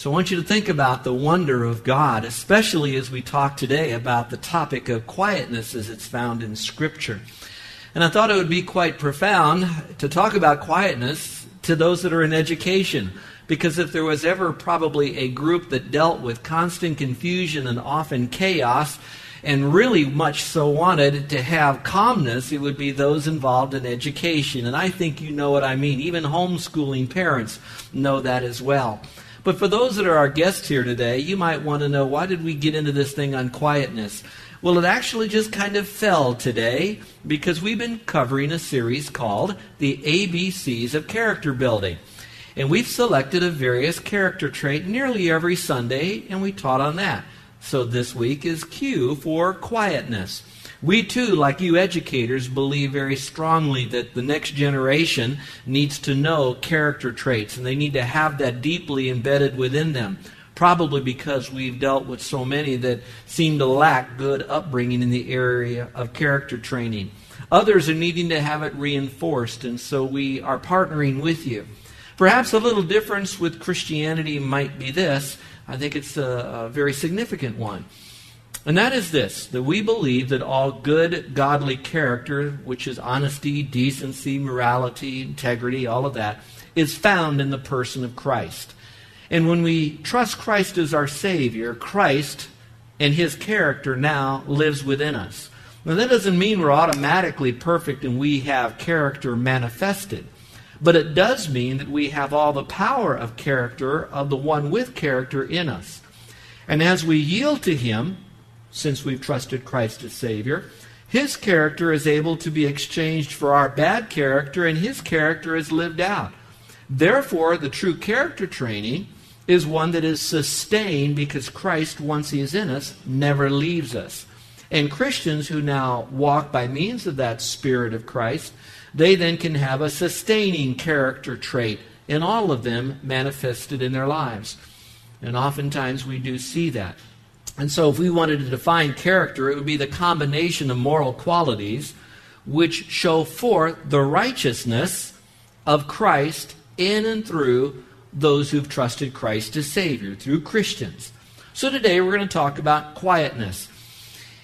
So I want you to think about the wonder of God, especially as we talk today about the topic of quietness as it's found in Scripture. And I thought it would be quite profound to talk about quietness to those that are in education. Because if there was ever probably a group that dealt with constant confusion and often chaos, and really much so wanted to have calmness, it would be those involved in education. And I think you know what I mean. Even homeschooling parents know that as well. But for those that are our guests here today, you might want to know why did we get into this thing on quietness? Well, it actually just kind of fell today because we've been covering a series called The ABCs of Character Building. And we've selected a various character trait nearly every Sunday, and we taught on that. So this week is Q for quietness. We too, like you educators, believe very strongly that the next generation needs to know character traits and they need to have that deeply embedded within them. Probably because we've dealt with so many that seem to lack good upbringing in the area of character training. Others are needing to have it reinforced, and so we are partnering with you. Perhaps a little difference with Christianity might be this. I think it's a, a very significant one. And that is this that we believe that all good, godly character, which is honesty, decency, morality, integrity, all of that, is found in the person of Christ. And when we trust Christ as our Savior, Christ and His character now lives within us. Now, that doesn't mean we're automatically perfect and we have character manifested. But it does mean that we have all the power of character of the one with character in us. And as we yield to Him, since we've trusted Christ as Savior. His character is able to be exchanged for our bad character, and his character is lived out. Therefore, the true character training is one that is sustained because Christ, once he is in us, never leaves us. And Christians who now walk by means of that Spirit of Christ, they then can have a sustaining character trait in all of them manifested in their lives. And oftentimes we do see that. And so, if we wanted to define character, it would be the combination of moral qualities which show forth the righteousness of Christ in and through those who've trusted Christ as Savior, through Christians. So, today we're going to talk about quietness.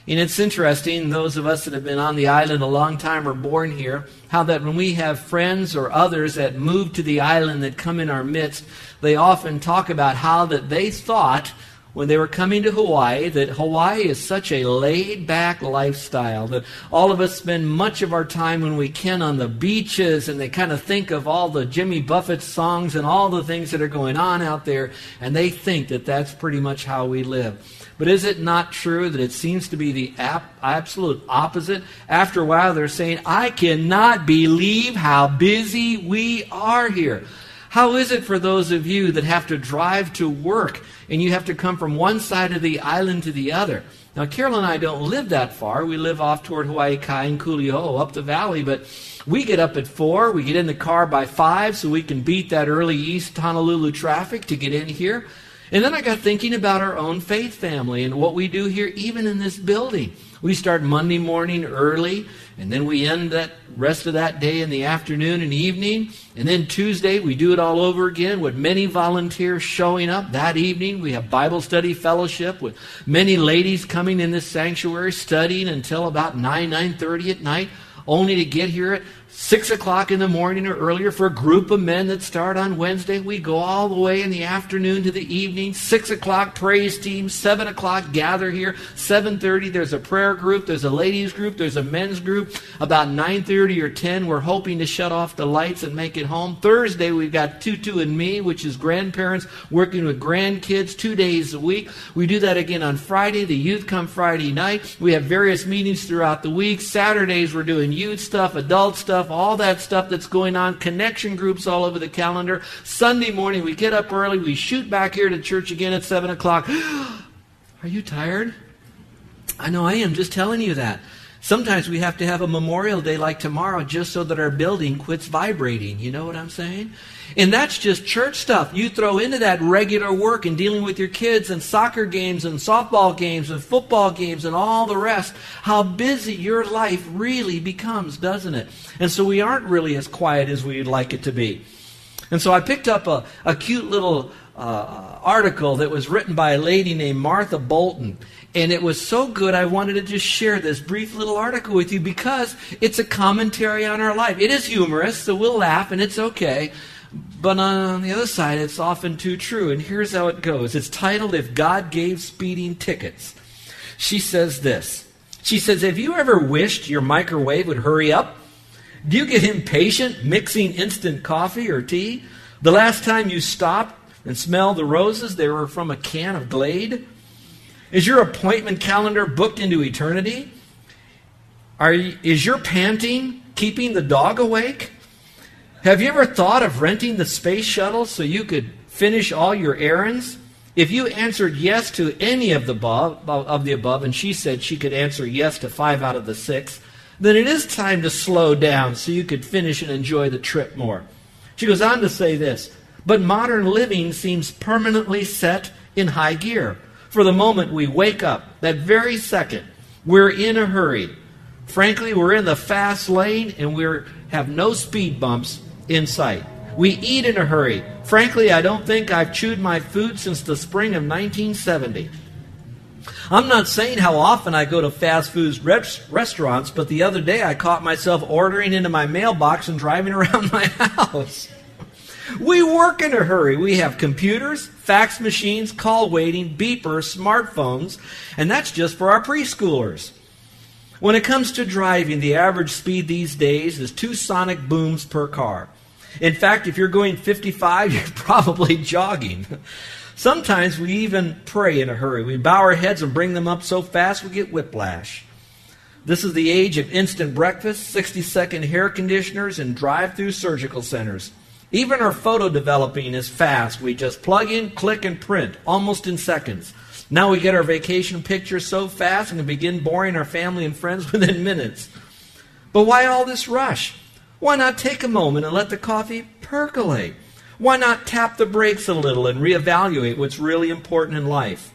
And it's interesting, those of us that have been on the island a long time or born here, how that when we have friends or others that move to the island that come in our midst, they often talk about how that they thought when they were coming to Hawaii that Hawaii is such a laid back lifestyle that all of us spend much of our time when we can on the beaches and they kind of think of all the Jimmy Buffett songs and all the things that are going on out there and they think that that's pretty much how we live. But is it not true that it seems to be the ap- absolute opposite? After a while, they're saying, I cannot believe how busy we are here. How is it for those of you that have to drive to work and you have to come from one side of the island to the other? Now, Carol and I don't live that far. We live off toward Hawaii Kai and Kuliouou, up the valley, but we get up at 4. We get in the car by 5 so we can beat that early East Honolulu traffic to get in here. And then I got thinking about our own faith family and what we do here, even in this building. We start Monday morning early, and then we end that rest of that day in the afternoon and evening. And then Tuesday, we do it all over again with many volunteers showing up that evening. We have Bible study fellowship with many ladies coming in this sanctuary studying until about 9, 9.30 at night, only to get here at 6 o'clock in the morning or earlier for a group of men that start on Wednesday. We go all the way in the afternoon to the evening. 6 o'clock praise team. 7 o'clock gather here. 7.30 there's a prayer group. There's a ladies group. There's a men's group. About 9.30 or 10 we're hoping to shut off the lights and make it home. Thursday we've got Tutu and me, which is grandparents working with grandkids two days a week. We do that again on Friday. The youth come Friday night. We have various meetings throughout the week. Saturdays we're doing youth stuff, adult stuff, stuff, all that stuff that's going on, connection groups all over the calendar. Sunday morning, we get up early, we shoot back here to church again at 7 o'clock. Are you tired? I know I am, just telling you that. Sometimes we have to have a Memorial Day like tomorrow just so that our building quits vibrating. You know what I'm saying? And that's just church stuff. You throw into that regular work and dealing with your kids and soccer games and softball games and football games and all the rest, how busy your life really becomes, doesn't it? And so we aren't really as quiet as we'd like it to be. And so I picked up a, a cute little uh, article that was written by a lady named Martha Bolton. And it was so good, I wanted to just share this brief little article with you because it's a commentary on our life. It is humorous, so we'll laugh and it's okay. But on the other side, it's often too true. And here's how it goes it's titled, If God Gave Speeding Tickets. She says this She says, Have you ever wished your microwave would hurry up? Do you get impatient mixing instant coffee or tea? The last time you stopped and smelled the roses, they were from a can of Glade? Is your appointment calendar booked into eternity? Are you, is your panting keeping the dog awake? Have you ever thought of renting the space shuttle so you could finish all your errands? If you answered yes to any of the above, of the above, and she said she could answer yes to five out of the six, then it is time to slow down so you could finish and enjoy the trip more. She goes on to say this, but modern living seems permanently set in high gear. For the moment we wake up, that very second, we're in a hurry. Frankly, we're in the fast lane and we have no speed bumps in sight. We eat in a hurry. Frankly, I don't think I've chewed my food since the spring of 1970. I'm not saying how often I go to fast food restaurants, but the other day I caught myself ordering into my mailbox and driving around my house. We work in a hurry. We have computers, fax machines, call waiting, beepers, smartphones, and that's just for our preschoolers. When it comes to driving, the average speed these days is two sonic booms per car. In fact, if you're going 55, you're probably jogging. Sometimes we even pray in a hurry. We bow our heads and bring them up so fast we get whiplash. This is the age of instant breakfast, 60 second hair conditioners, and drive through surgical centers. Even our photo developing is fast. We just plug in, click, and print almost in seconds. Now we get our vacation pictures so fast and can begin boring our family and friends within minutes. But why all this rush? Why not take a moment and let the coffee percolate? Why not tap the brakes a little and reevaluate what's really important in life?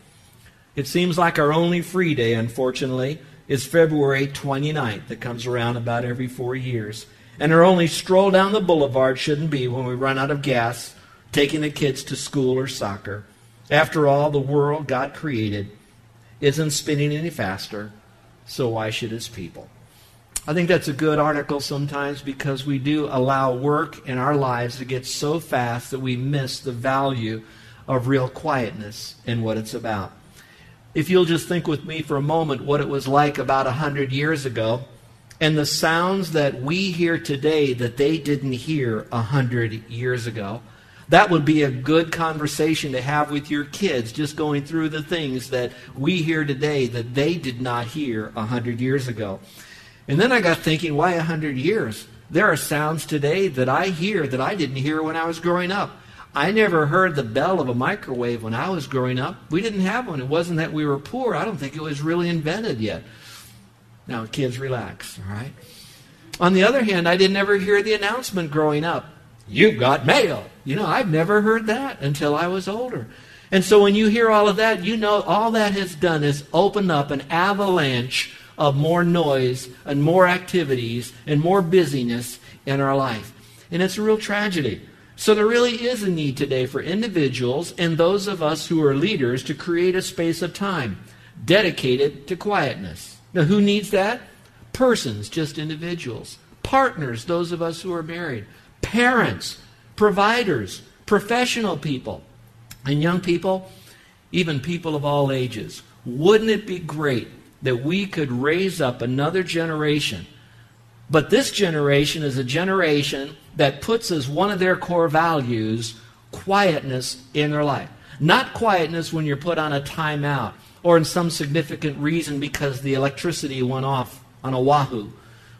It seems like our only free day, unfortunately, is February 29th that comes around about every four years. And our only stroll down the boulevard shouldn't be when we run out of gas, taking the kids to school or soccer. After all, the world God created isn't spinning any faster, so why should his people? I think that's a good article sometimes because we do allow work in our lives to get so fast that we miss the value of real quietness and what it's about. If you'll just think with me for a moment what it was like about a hundred years ago and the sounds that we hear today that they didn't hear a hundred years ago. That would be a good conversation to have with your kids, just going through the things that we hear today that they did not hear a hundred years ago. And then I got thinking, why a hundred years? There are sounds today that I hear that I didn't hear when I was growing up. I never heard the bell of a microwave when I was growing up. We didn't have one. It wasn't that we were poor. I don't think it was really invented yet. Now, kids, relax, all right? On the other hand, I didn't ever hear the announcement growing up. You've got mail. You know, I've never heard that until I was older. And so when you hear all of that, you know all that has done is open up an avalanche of more noise and more activities and more busyness in our life. And it's a real tragedy. So there really is a need today for individuals and those of us who are leaders to create a space of time dedicated to quietness. Now, who needs that? Persons, just individuals. Partners, those of us who are married. Parents, providers, professional people. And young people, even people of all ages. Wouldn't it be great that we could raise up another generation? But this generation is a generation that puts as one of their core values quietness in their life. Not quietness when you're put on a timeout or in some significant reason because the electricity went off on Oahu.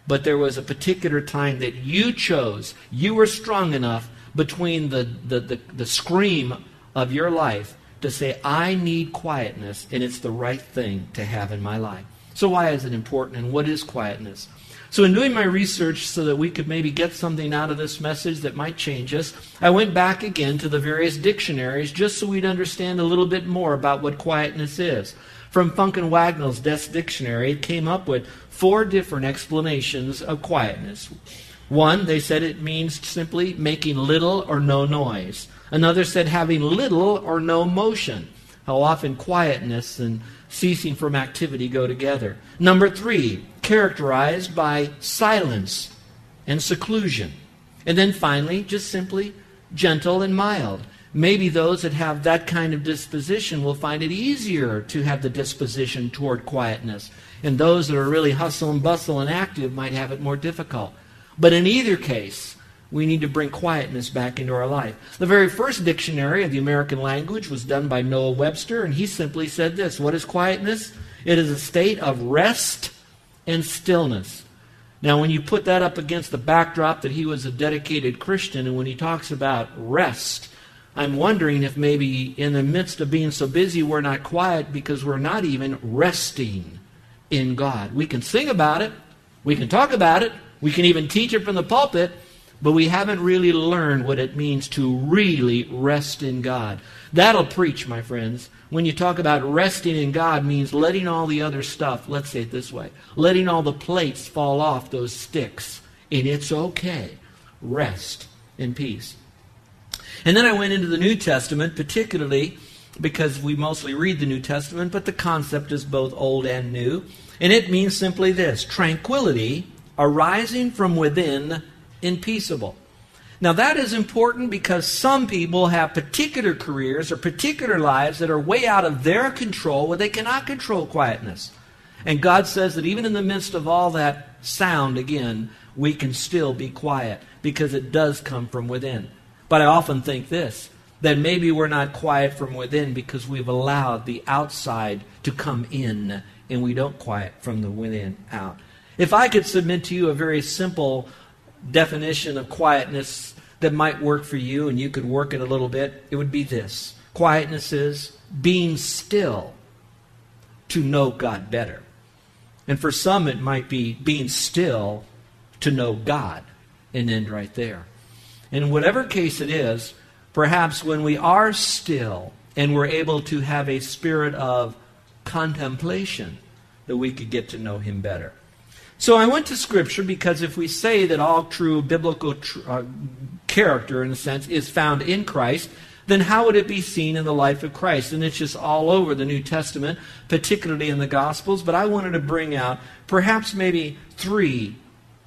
But there was a particular time that you chose. You were strong enough between the, the, the, the scream of your life to say, I need quietness, and it's the right thing to have in my life. So, why is it important and what is quietness? So, in doing my research so that we could maybe get something out of this message that might change us, I went back again to the various dictionaries just so we'd understand a little bit more about what quietness is. From Funk and Wagnall's Desk Dictionary, it came up with four different explanations of quietness. One, they said it means simply making little or no noise. Another said having little or no motion. How often quietness and ceasing from activity go together. Number three, characterized by silence and seclusion. And then finally, just simply gentle and mild. Maybe those that have that kind of disposition will find it easier to have the disposition toward quietness. And those that are really hustle and bustle and active might have it more difficult. But in either case, we need to bring quietness back into our life. The very first dictionary of the American language was done by Noah Webster, and he simply said this What is quietness? It is a state of rest and stillness. Now, when you put that up against the backdrop that he was a dedicated Christian, and when he talks about rest, I'm wondering if maybe in the midst of being so busy, we're not quiet because we're not even resting in God. We can sing about it, we can talk about it, we can even teach it from the pulpit, but we haven't really learned what it means to really rest in God. That'll preach, my friends. When you talk about resting in God means letting all the other stuff, let's say it this way, letting all the plates fall off those sticks. And it's okay. Rest in peace. And then I went into the New Testament, particularly because we mostly read the New Testament, but the concept is both old and new. And it means simply this tranquility arising from within and peaceable. Now, that is important because some people have particular careers or particular lives that are way out of their control where they cannot control quietness. And God says that even in the midst of all that sound, again, we can still be quiet because it does come from within. But I often think this that maybe we're not quiet from within because we've allowed the outside to come in and we don't quiet from the within out. If I could submit to you a very simple definition of quietness that might work for you and you could work it a little bit, it would be this quietness is being still to know God better. And for some, it might be being still to know God and end right there. In whatever case it is, perhaps when we are still and we're able to have a spirit of contemplation, that we could get to know Him better. So I went to Scripture because if we say that all true biblical tr- uh, character, in a sense, is found in Christ, then how would it be seen in the life of Christ? And it's just all over the New Testament, particularly in the Gospels. But I wanted to bring out perhaps maybe three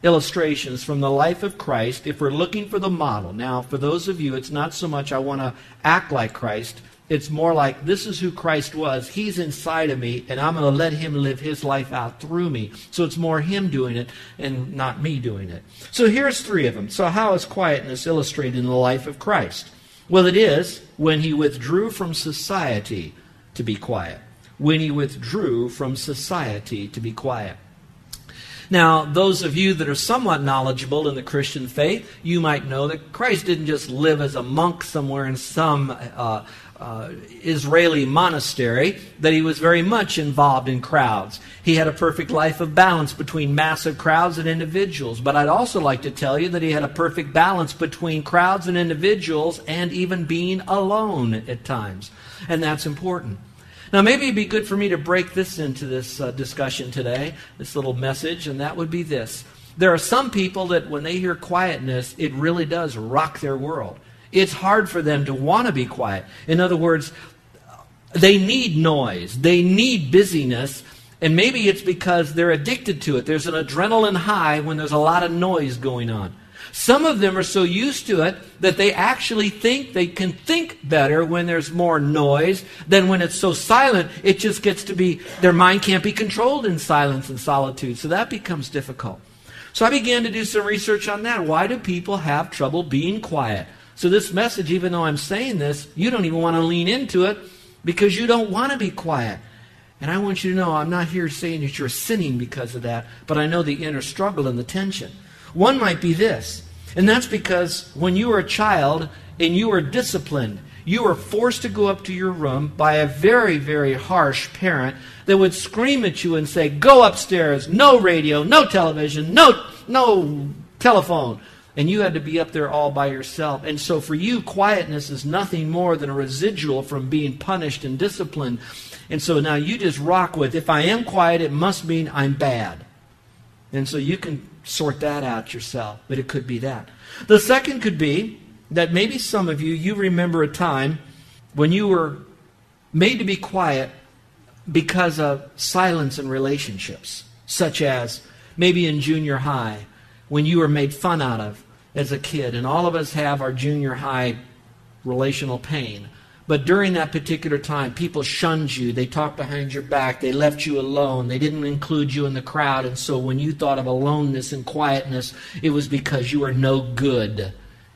illustrations from the life of Christ if we're looking for the model. Now, for those of you, it's not so much I want to act like Christ, it's more like this is who Christ was. He's inside of me, and I'm going to let him live his life out through me. So it's more him doing it and not me doing it. So here's three of them. So, how is quietness illustrated in the life of Christ? Well, it is when he withdrew from society to be quiet. When he withdrew from society to be quiet. Now, those of you that are somewhat knowledgeable in the Christian faith, you might know that Christ didn't just live as a monk somewhere in some uh, uh, Israeli monastery that he was very much involved in crowds. He had a perfect life of balance between massive crowds and individuals. But I'd also like to tell you that he had a perfect balance between crowds and individuals and even being alone at times. And that's important. Now, maybe it'd be good for me to break this into this uh, discussion today, this little message, and that would be this. There are some people that when they hear quietness, it really does rock their world it's hard for them to want to be quiet. In other words, they need noise, they need busyness, and maybe it's because they're addicted to it. There's an adrenaline high when there's a lot of noise going on. Some of them are so used to it that they actually think they can think better when there's more noise than when it's so silent. It just gets to be, their mind can't be controlled in silence and solitude. So that becomes difficult. So I began to do some research on that. Why do people have trouble being quiet? So, this message, even though I'm saying this, you don't even want to lean into it because you don't want to be quiet. And I want you to know I'm not here saying that you're sinning because of that, but I know the inner struggle and the tension. One might be this, and that's because when you were a child and you were disciplined, you were forced to go up to your room by a very, very harsh parent that would scream at you and say, Go upstairs, no radio, no television, no, no telephone. And you had to be up there all by yourself. And so for you, quietness is nothing more than a residual from being punished and disciplined. And so now you just rock with if I am quiet, it must mean I'm bad. And so you can sort that out yourself, but it could be that. The second could be that maybe some of you, you remember a time when you were made to be quiet because of silence in relationships, such as maybe in junior high when you were made fun out of as a kid. And all of us have our junior high relational pain. But during that particular time, people shunned you. They talked behind your back. They left you alone. They didn't include you in the crowd. And so when you thought of aloneness and quietness, it was because you were no good.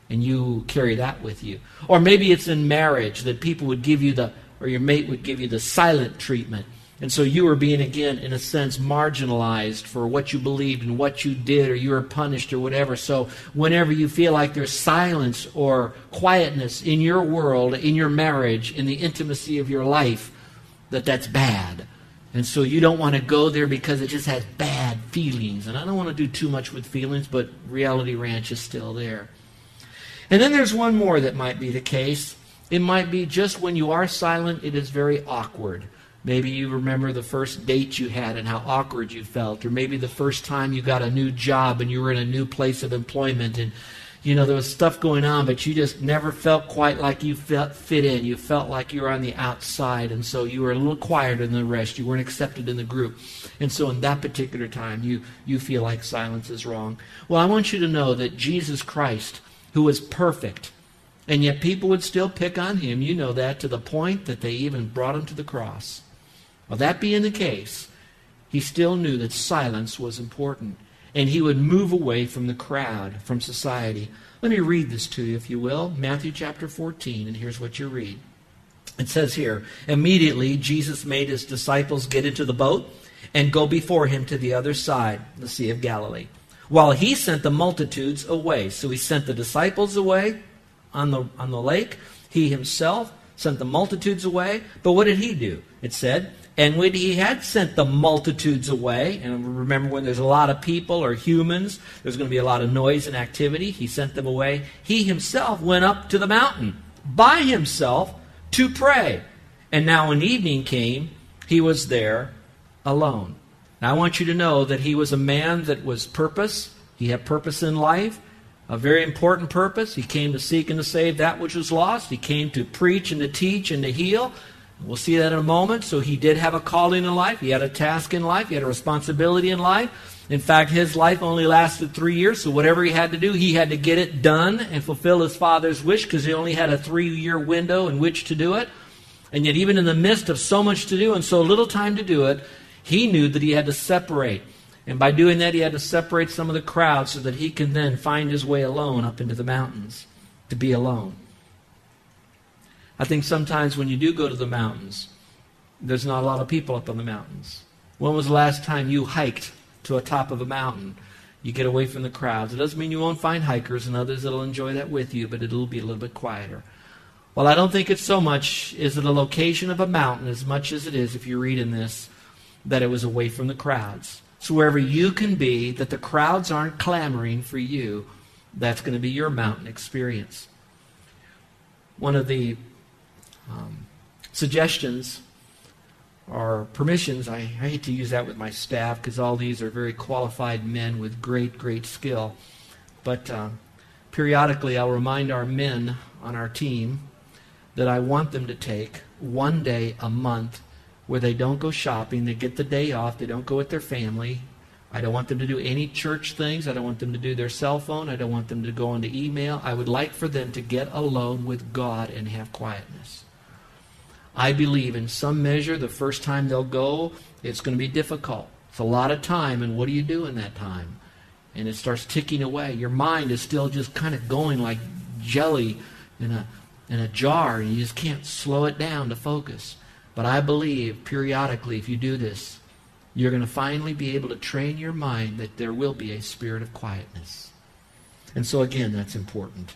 And you carry that with you. Or maybe it's in marriage that people would give you the, or your mate would give you the silent treatment. And so you are being, again, in a sense, marginalized for what you believed and what you did, or you were punished or whatever. So whenever you feel like there's silence or quietness in your world, in your marriage, in the intimacy of your life, that that's bad. And so you don't want to go there because it just has bad feelings. And I don't want to do too much with feelings, but Reality Ranch is still there. And then there's one more that might be the case. It might be just when you are silent, it is very awkward. Maybe you remember the first date you had and how awkward you felt, or maybe the first time you got a new job and you were in a new place of employment and you know there was stuff going on, but you just never felt quite like you felt fit in. You felt like you were on the outside, and so you were a little quieter than the rest. You weren't accepted in the group, and so in that particular time, you you feel like silence is wrong. Well, I want you to know that Jesus Christ, who was perfect, and yet people would still pick on him. You know that to the point that they even brought him to the cross. Well, that being the case, he still knew that silence was important, and he would move away from the crowd, from society. Let me read this to you, if you will. Matthew chapter 14, and here's what you read. It says here Immediately, Jesus made his disciples get into the boat and go before him to the other side, the Sea of Galilee, while he sent the multitudes away. So he sent the disciples away on the, on the lake. He himself sent the multitudes away. But what did he do? It said, and when he had sent the multitudes away, and remember when there's a lot of people or humans, there's going to be a lot of noise and activity, he sent them away. He himself went up to the mountain by himself to pray. And now when evening came, he was there alone. Now I want you to know that he was a man that was purpose. He had purpose in life, a very important purpose. He came to seek and to save that which was lost. He came to preach and to teach and to heal. We'll see that in a moment. So he did have a calling in life. He had a task in life. He had a responsibility in life. In fact, his life only lasted three years, so whatever he had to do, he had to get it done and fulfill his father's wish because he only had a three year window in which to do it. And yet, even in the midst of so much to do and so little time to do it, he knew that he had to separate. And by doing that, he had to separate some of the crowd so that he can then find his way alone up into the mountains to be alone. I think sometimes when you do go to the mountains, there's not a lot of people up on the mountains. When was the last time you hiked to a top of a mountain? You get away from the crowds. It doesn't mean you won't find hikers and others that'll enjoy that with you, but it'll be a little bit quieter. Well, I don't think it's so much is it a location of a mountain as much as it is, if you read in this, that it was away from the crowds. So wherever you can be, that the crowds aren't clamoring for you, that's going to be your mountain experience. One of the um, suggestions or permissions. I, I, hate to use that with my staff because all these are very qualified men with great, great skill. But uh, periodically, I'll remind our men on our team that I want them to take one day a month where they don't go shopping, they get the day off, they don't go with their family. I don't want them to do any church things. I don't want them to do their cell phone. I don't want them to go onto email. I would like for them to get alone with God and have quietness. I believe in some measure the first time they'll go, it's going to be difficult. It's a lot of time, and what do you do in that time? And it starts ticking away. Your mind is still just kind of going like jelly in a, in a jar, and you just can't slow it down to focus. But I believe periodically, if you do this, you're going to finally be able to train your mind that there will be a spirit of quietness. And so, again, that's important.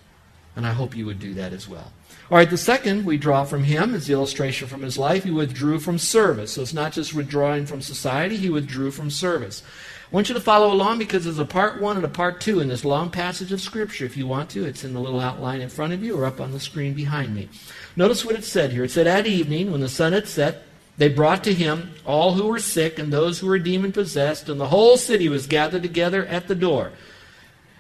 And I hope you would do that as well. All right, the second we draw from him is the illustration from his life. He withdrew from service. So it's not just withdrawing from society, he withdrew from service. I want you to follow along because there's a part one and a part two in this long passage of Scripture. If you want to, it's in the little outline in front of you or up on the screen behind me. Notice what it said here. It said, At evening, when the sun had set, they brought to him all who were sick and those who were demon possessed, and the whole city was gathered together at the door.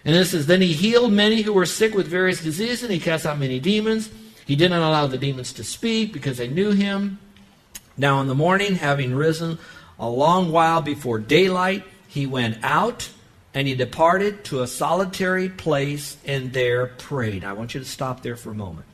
And this says, Then he healed many who were sick with various diseases, and he cast out many demons. He did not allow the demons to speak because they knew him. Now in the morning, having risen a long while before daylight, he went out and he departed to a solitary place and there prayed. I want you to stop there for a moment.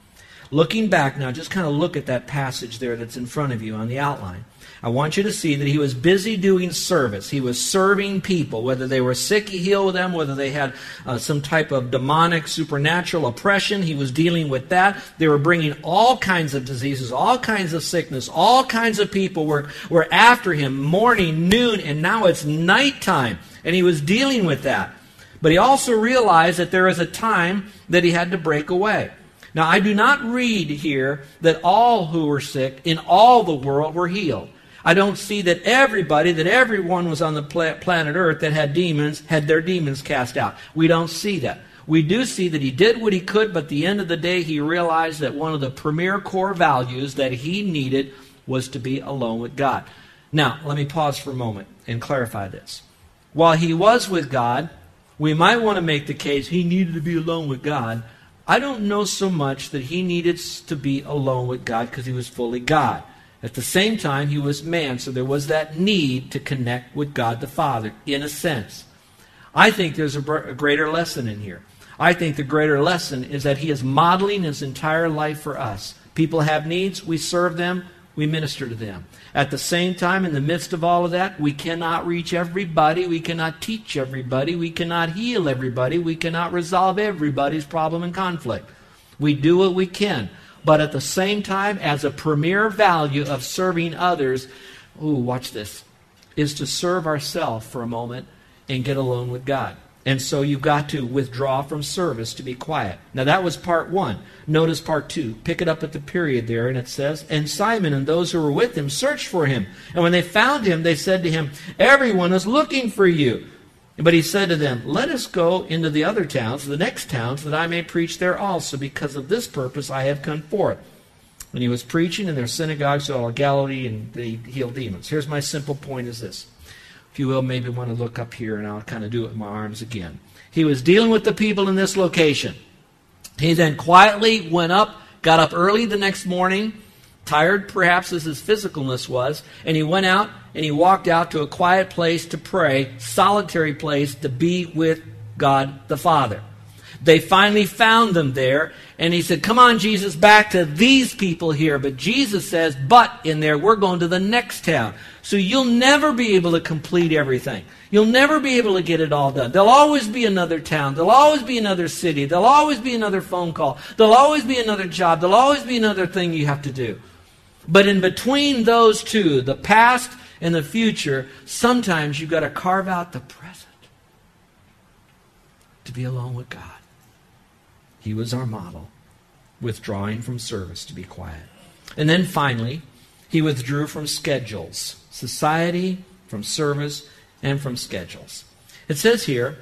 Looking back now, just kind of look at that passage there that's in front of you on the outline. I want you to see that he was busy doing service. He was serving people, whether they were sick, he healed them, whether they had uh, some type of demonic, supernatural oppression, he was dealing with that. They were bringing all kinds of diseases, all kinds of sickness, all kinds of people were, were after him morning, noon, and now it's nighttime, and he was dealing with that. But he also realized that there is a time that he had to break away. Now, I do not read here that all who were sick in all the world were healed. I don't see that everybody, that everyone was on the planet Earth that had demons, had their demons cast out. We don't see that. We do see that he did what he could, but at the end of the day, he realized that one of the premier core values that he needed was to be alone with God. Now, let me pause for a moment and clarify this. While he was with God, we might want to make the case he needed to be alone with God. I don't know so much that he needed to be alone with God because he was fully God. At the same time, he was man, so there was that need to connect with God the Father, in a sense. I think there's a, a, greater lesson in here. I think the greater lesson is that he is modeling his entire life for us. People have needs, we serve them, we minister to them. At the same time, in the midst of all of that, we cannot reach everybody, we cannot teach everybody, we cannot heal everybody, we cannot resolve everybody's problem and conflict. We do what we can. But at the same time, as a premier value of serving others, ooh, watch this, is to serve ourselves for a moment and get alone with God. And so you've got to withdraw from service to be quiet. Now that was part one. Notice part two. Pick it up at the period there, and it says, And Simon and those who were with him searched for him. And when they found him, they said to him, Everyone is looking for you. But he said to them, Let us go into the other towns, the next towns, that I may preach there also, because of this purpose I have come forth. And he was preaching in their synagogues throughout all Galilee, and they healed demons. Here's my simple point is this. If you will, maybe want to look up here, and I'll kind of do it with my arms again. He was dealing with the people in this location. He then quietly went up, got up early the next morning, tired perhaps as his physicalness was, and he went out and he walked out to a quiet place to pray, solitary place to be with God the Father. They finally found them there, and he said, Come on, Jesus, back to these people here. But Jesus says, But in there, we're going to the next town. So you'll never be able to complete everything. You'll never be able to get it all done. There'll always be another town. There'll always be another city. There'll always be another phone call. There'll always be another job. There'll always be another thing you have to do. But in between those two, the past and the future, sometimes you've got to carve out the present to be alone with God. He was our model, withdrawing from service to be quiet. And then finally, he withdrew from schedules society, from service, and from schedules. It says here,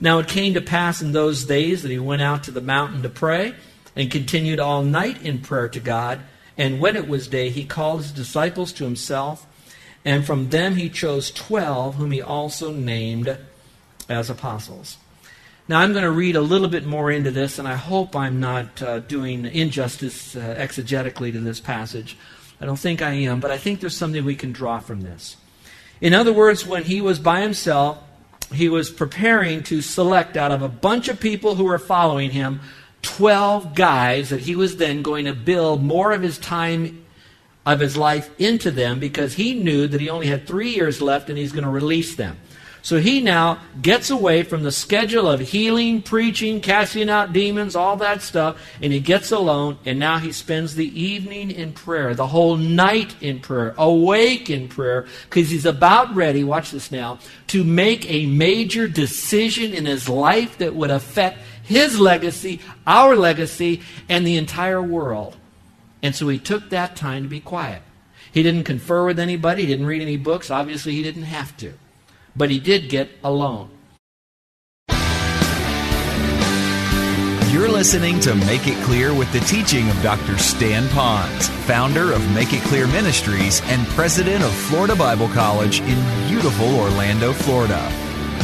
Now it came to pass in those days that he went out to the mountain to pray and continued all night in prayer to God. And when it was day, he called his disciples to himself, and from them he chose twelve, whom he also named as apostles. Now, I'm going to read a little bit more into this, and I hope I'm not uh, doing injustice uh, exegetically to this passage. I don't think I am, but I think there's something we can draw from this. In other words, when he was by himself, he was preparing to select out of a bunch of people who were following him 12 guys that he was then going to build more of his time of his life into them because he knew that he only had three years left and he's going to release them. So he now gets away from the schedule of healing, preaching, casting out demons, all that stuff, and he gets alone, and now he spends the evening in prayer, the whole night in prayer, awake in prayer, because he's about ready, watch this now, to make a major decision in his life that would affect his legacy, our legacy, and the entire world. And so he took that time to be quiet. He didn't confer with anybody, he didn't read any books. Obviously, he didn't have to. But he did get alone. You're listening to Make It Clear with the teaching of Dr. Stan Ponz, founder of Make It Clear Ministries and president of Florida Bible College in beautiful Orlando, Florida.